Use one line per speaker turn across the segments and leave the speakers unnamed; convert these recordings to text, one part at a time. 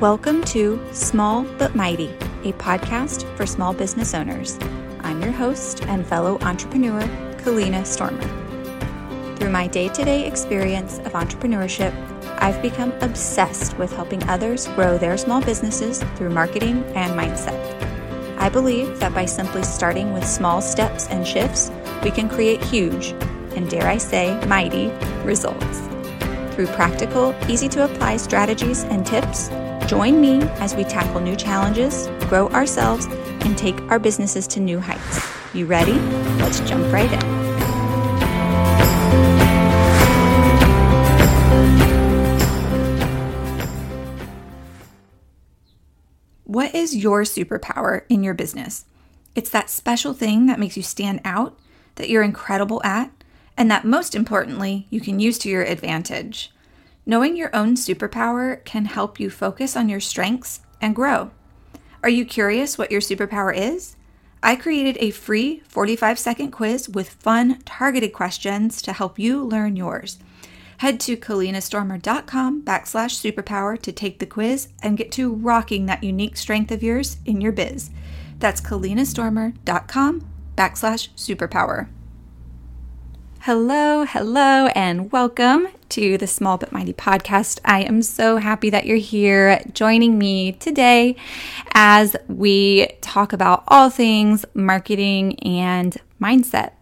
Welcome to Small But Mighty, a podcast for small business owners. I'm your host and fellow entrepreneur, Kalina Stormer. Through my day to day experience of entrepreneurship, I've become obsessed with helping others grow their small businesses through marketing and mindset. I believe that by simply starting with small steps and shifts, we can create huge, and dare I say, mighty results. Through practical, easy to apply strategies and tips, Join me as we tackle new challenges, grow ourselves, and take our businesses to new heights. You ready? Let's jump right in. What is your superpower in your business? It's that special thing that makes you stand out, that you're incredible at, and that most importantly, you can use to your advantage. Knowing your own superpower can help you focus on your strengths and grow. Are you curious what your superpower is? I created a free 45 second quiz with fun, targeted questions to help you learn yours. Head to kalinastormer.com backslash superpower to take the quiz and get to rocking that unique strength of yours in your biz. That's kalinastormer.com backslash superpower. Hello, hello, and welcome to the Small But Mighty podcast. I am so happy that you're here joining me today as we talk about all things marketing and mindset.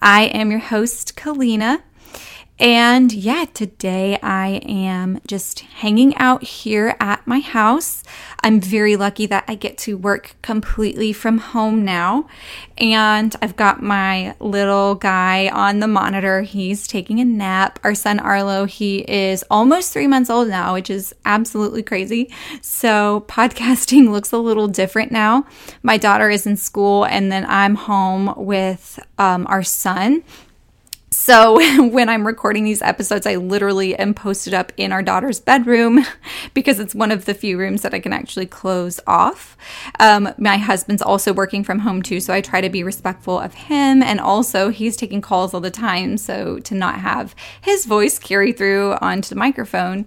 I am your host, Kalina. And yeah, today I am just hanging out here at my house. I'm very lucky that I get to work completely from home now. And I've got my little guy on the monitor. He's taking a nap. Our son Arlo, he is almost three months old now, which is absolutely crazy. So podcasting looks a little different now. My daughter is in school, and then I'm home with um, our son so when I'm recording these episodes, I literally am posted up in our daughter's bedroom because it's one of the few rooms that I can actually close off. Um, my husband's also working from home too, so I try to be respectful of him. And also, he's taking calls all the time, so to not have his voice carry through onto the microphone.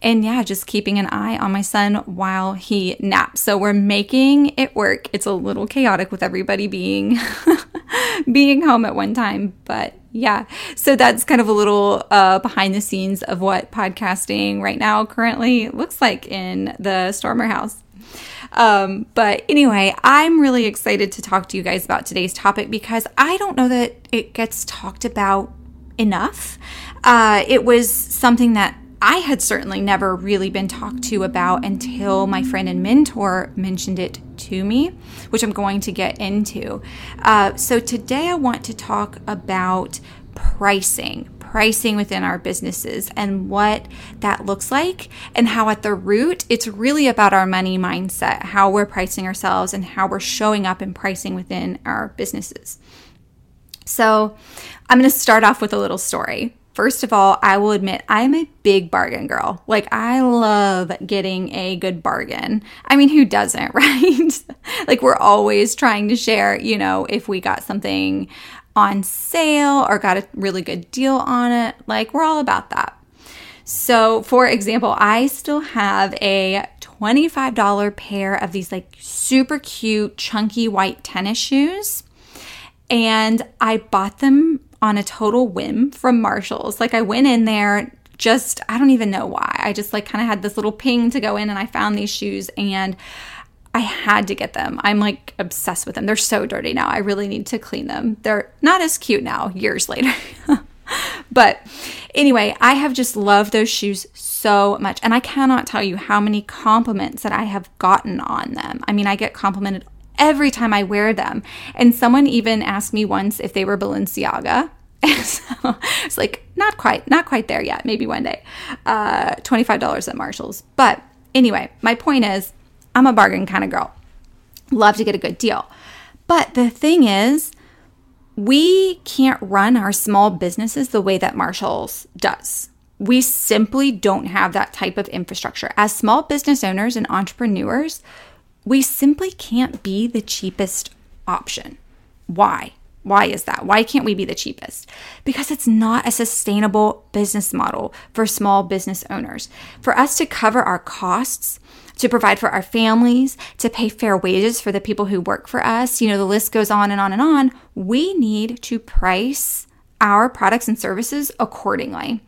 And yeah, just keeping an eye on my son while he naps. So we're making it work. It's a little chaotic with everybody being being home at one time, but yeah. So that's kind of a little uh, behind the scenes of what podcasting right now currently looks like in the Stormer house. Um, but anyway, I'm really excited to talk to you guys about today's topic because I don't know that it gets talked about enough. Uh, it was something that I had certainly never really been talked to about until my friend and mentor mentioned it to me, which I'm going to get into. Uh, so today I want to talk about pricing, pricing within our businesses and what that looks like, and how at the root, it's really about our money mindset, how we're pricing ourselves, and how we're showing up in pricing within our businesses. So, I'm going to start off with a little story. First of all, I will admit I'm a big bargain girl. Like, I love getting a good bargain. I mean, who doesn't, right? like, we're always trying to share, you know, if we got something on sale or got a really good deal on it. Like, we're all about that. So, for example, I still have a $25 pair of these like super cute, chunky white tennis shoes. And I bought them on a total whim from Marshalls. Like I went in there just I don't even know why. I just like kind of had this little ping to go in and I found these shoes and I had to get them. I'm like obsessed with them. They're so dirty now. I really need to clean them. They're not as cute now years later. but anyway, I have just loved those shoes so much. And I cannot tell you how many compliments that I have gotten on them. I mean, I get complimented every time I wear them. And someone even asked me once if they were Balenciaga. so it's like not quite, not quite there yet. Maybe one day. Uh, Twenty-five dollars at Marshalls. But anyway, my point is, I'm a bargain kind of girl. Love to get a good deal. But the thing is, we can't run our small businesses the way that Marshalls does. We simply don't have that type of infrastructure. As small business owners and entrepreneurs, we simply can't be the cheapest option. Why? Why is that? Why can't we be the cheapest? Because it's not a sustainable business model for small business owners. For us to cover our costs, to provide for our families, to pay fair wages for the people who work for us. You know, the list goes on and on and on. We need to price our products and services accordingly.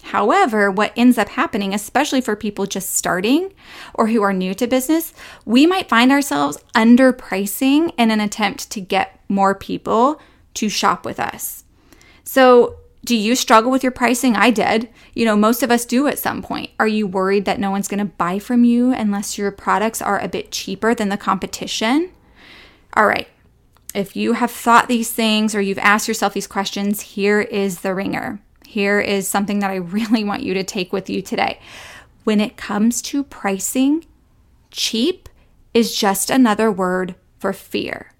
However, what ends up happening, especially for people just starting or who are new to business, we might find ourselves underpricing in an attempt to get more people to shop with us. So, do you struggle with your pricing? I did. You know, most of us do at some point. Are you worried that no one's going to buy from you unless your products are a bit cheaper than the competition? All right. If you have thought these things or you've asked yourself these questions, here is the ringer here is something that I really want you to take with you today. When it comes to pricing, cheap is just another word for fear.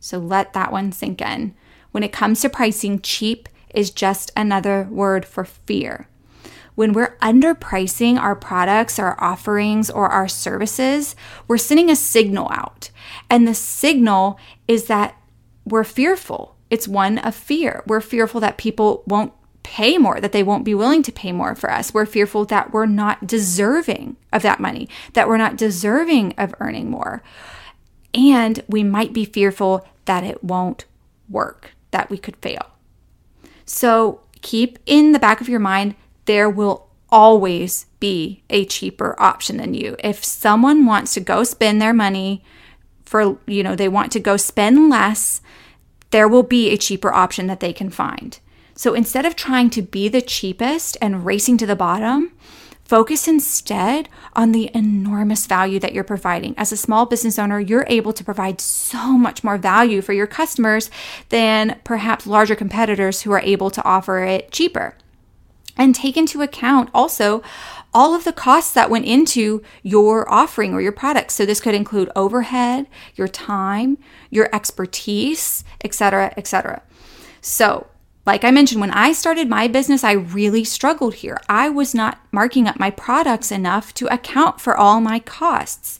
So let that one sink in. When it comes to pricing, cheap is just another word for fear. When we're underpricing our products, our offerings, or our services, we're sending a signal out. And the signal is that we're fearful. It's one of fear. We're fearful that people won't pay more, that they won't be willing to pay more for us. We're fearful that we're not deserving of that money, that we're not deserving of earning more. And we might be fearful that it won't work, that we could fail. So keep in the back of your mind there will always be a cheaper option than you. If someone wants to go spend their money for, you know, they want to go spend less, there will be a cheaper option that they can find. So instead of trying to be the cheapest and racing to the bottom, focus instead on the enormous value that you're providing. As a small business owner, you're able to provide so much more value for your customers than perhaps larger competitors who are able to offer it cheaper. And take into account also all of the costs that went into your offering or your product. So this could include overhead, your time, your expertise, etc., etc. So like I mentioned, when I started my business, I really struggled here. I was not marking up my products enough to account for all my costs.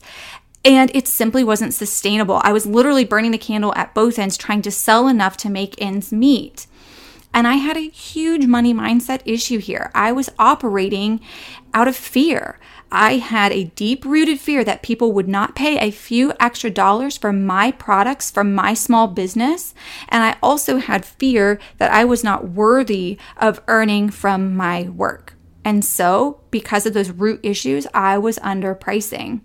And it simply wasn't sustainable. I was literally burning the candle at both ends, trying to sell enough to make ends meet. And I had a huge money mindset issue here. I was operating out of fear. I had a deep rooted fear that people would not pay a few extra dollars for my products from my small business. And I also had fear that I was not worthy of earning from my work. And so, because of those root issues, I was underpricing.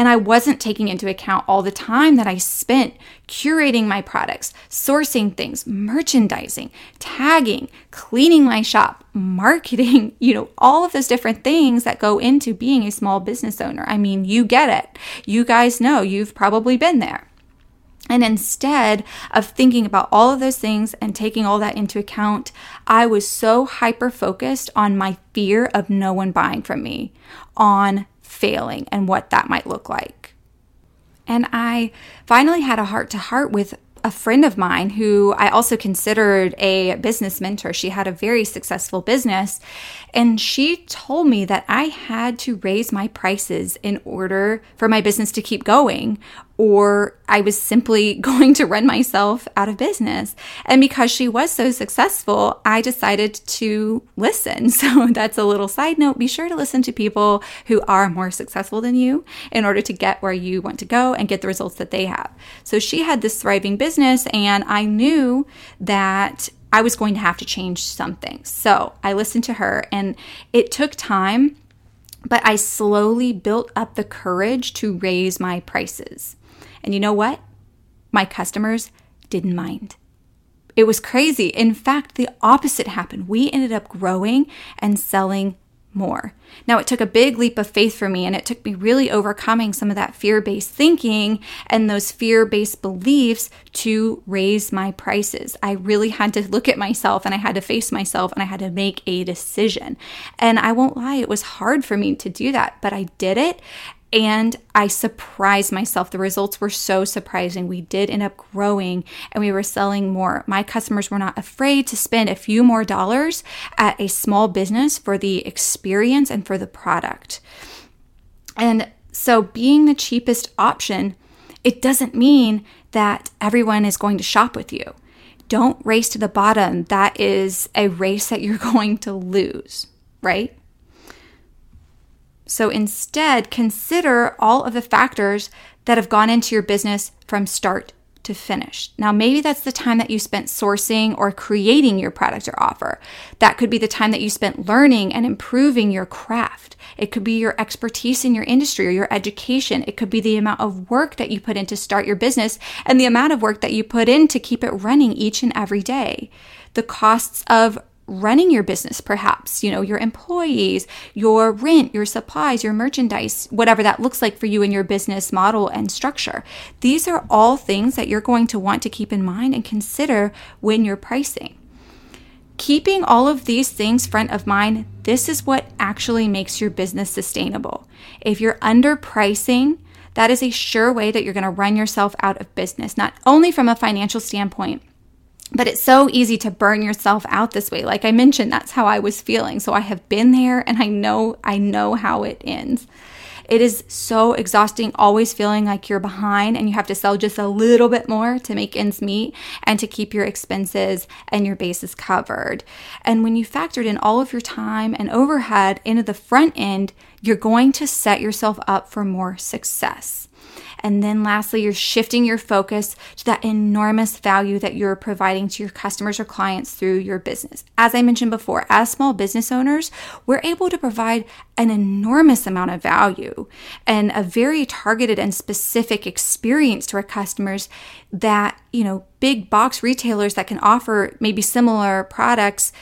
And I wasn't taking into account all the time that I spent curating my products, sourcing things, merchandising, tagging, cleaning my shop, marketing, you know, all of those different things that go into being a small business owner. I mean, you get it. You guys know you've probably been there. And instead of thinking about all of those things and taking all that into account, I was so hyper focused on my fear of no one buying from me, on failing and what that might look like. And I finally had a heart to heart with a friend of mine who I also considered a business mentor. She had a very successful business, and she told me that I had to raise my prices in order for my business to keep going, or I was simply going to run myself out of business. And because she was so successful, I decided to listen. So that's a little side note. Be sure to listen to people who are more successful than you in order to get where you want to go and get the results that they have. So she had this thriving business, and I knew that I was going to have to change something. So I listened to her, and it took time, but I slowly built up the courage to raise my prices. And you know what? My customers didn't mind. It was crazy. In fact, the opposite happened. We ended up growing and selling more. Now, it took a big leap of faith for me, and it took me really overcoming some of that fear based thinking and those fear based beliefs to raise my prices. I really had to look at myself and I had to face myself and I had to make a decision. And I won't lie, it was hard for me to do that, but I did it and I surprised myself. The results were so surprising. We did end up growing and we were selling more. My customers were not afraid to spend a few more dollars at a small business for the experience and for the product. And so, being the cheapest option, it doesn't mean that everyone is going to shop with you. Don't race to the bottom. That is a race that you're going to lose, right? So instead, consider all of the factors that have gone into your business from start to finish. Now, maybe that's the time that you spent sourcing or creating your product or offer. That could be the time that you spent learning and improving your craft. It could be your expertise in your industry or your education. It could be the amount of work that you put in to start your business and the amount of work that you put in to keep it running each and every day. The costs of running your business, perhaps, you know, your employees, your rent, your supplies, your merchandise, whatever that looks like for you in your business model and structure. These are all things that you're going to want to keep in mind and consider when you're pricing. Keeping all of these things front of mind, this is what actually makes your business sustainable. If you're underpricing, that is a sure way that you're going to run yourself out of business, not only from a financial standpoint, but it's so easy to burn yourself out this way. Like I mentioned, that's how I was feeling. So I have been there and I know I know how it ends. It is so exhausting always feeling like you're behind and you have to sell just a little bit more to make ends meet and to keep your expenses and your bases covered. And when you factored in all of your time and overhead into the front end, you're going to set yourself up for more success. And then lastly, you're shifting your focus to that enormous value that you're providing to your customers or clients through your business. As I mentioned before, as small business owners, we're able to provide an enormous amount of value and a very targeted and specific experience to our customers that, you know, big box retailers that can offer maybe similar products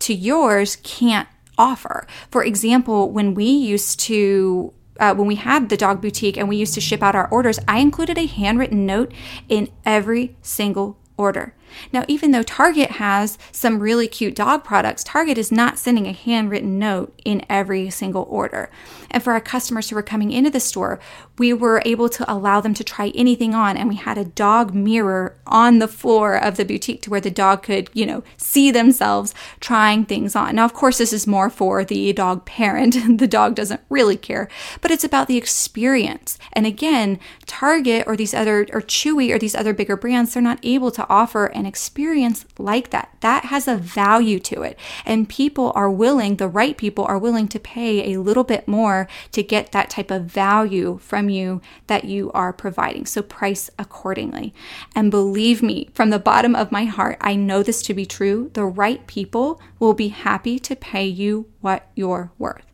to yours can't offer. For example, when we used to uh, when we had the dog boutique and we used to ship out our orders, I included a handwritten note in every single order. Now, even though Target has some really cute dog products, Target is not sending a handwritten note in every single order. And for our customers who were coming into the store, we were able to allow them to try anything on. And we had a dog mirror on the floor of the boutique to where the dog could, you know, see themselves trying things on. Now, of course, this is more for the dog parent. the dog doesn't really care, but it's about the experience. And again, Target or these other, or Chewy or these other bigger brands, they're not able to offer an experience like that. That has a value to it. And people are willing, the right people are willing to pay a little bit more to get that type of value from you that you are providing. So price accordingly. And believe me, from the bottom of my heart, I know this to be true. The right people will be happy to pay you what you're worth.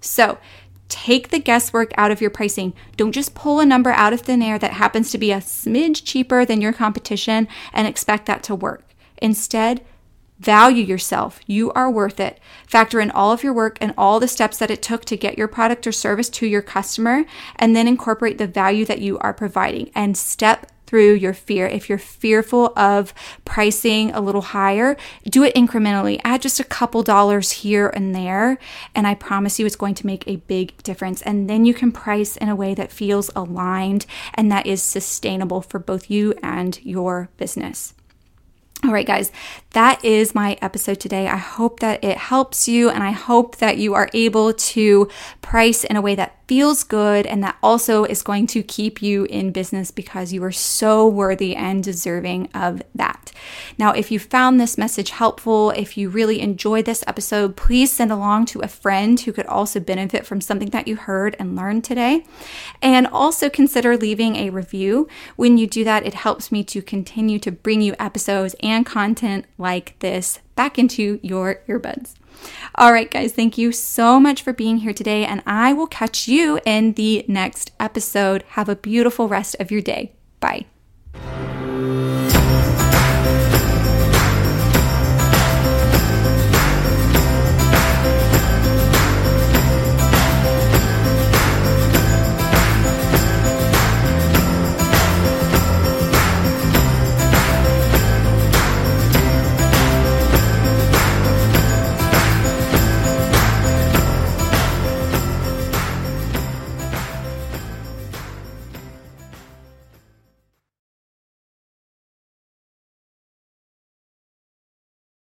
So, Take the guesswork out of your pricing. Don't just pull a number out of thin air that happens to be a smidge cheaper than your competition and expect that to work. Instead, value yourself. You are worth it. Factor in all of your work and all the steps that it took to get your product or service to your customer, and then incorporate the value that you are providing and step through your fear. If you're fearful of pricing a little higher, do it incrementally. Add just a couple dollars here and there, and I promise you it's going to make a big difference. And then you can price in a way that feels aligned and that is sustainable for both you and your business. All right, guys, that is my episode today. I hope that it helps you and I hope that you are able to price in a way that feels good and that also is going to keep you in business because you are so worthy and deserving of that. Now, if you found this message helpful, if you really enjoyed this episode, please send along to a friend who could also benefit from something that you heard and learned today. And also consider leaving a review. When you do that, it helps me to continue to bring you episodes and content like this back into your earbuds. All right, guys, thank you so much for being here today, and I will catch you in the next episode. Have a beautiful rest of your day. Bye.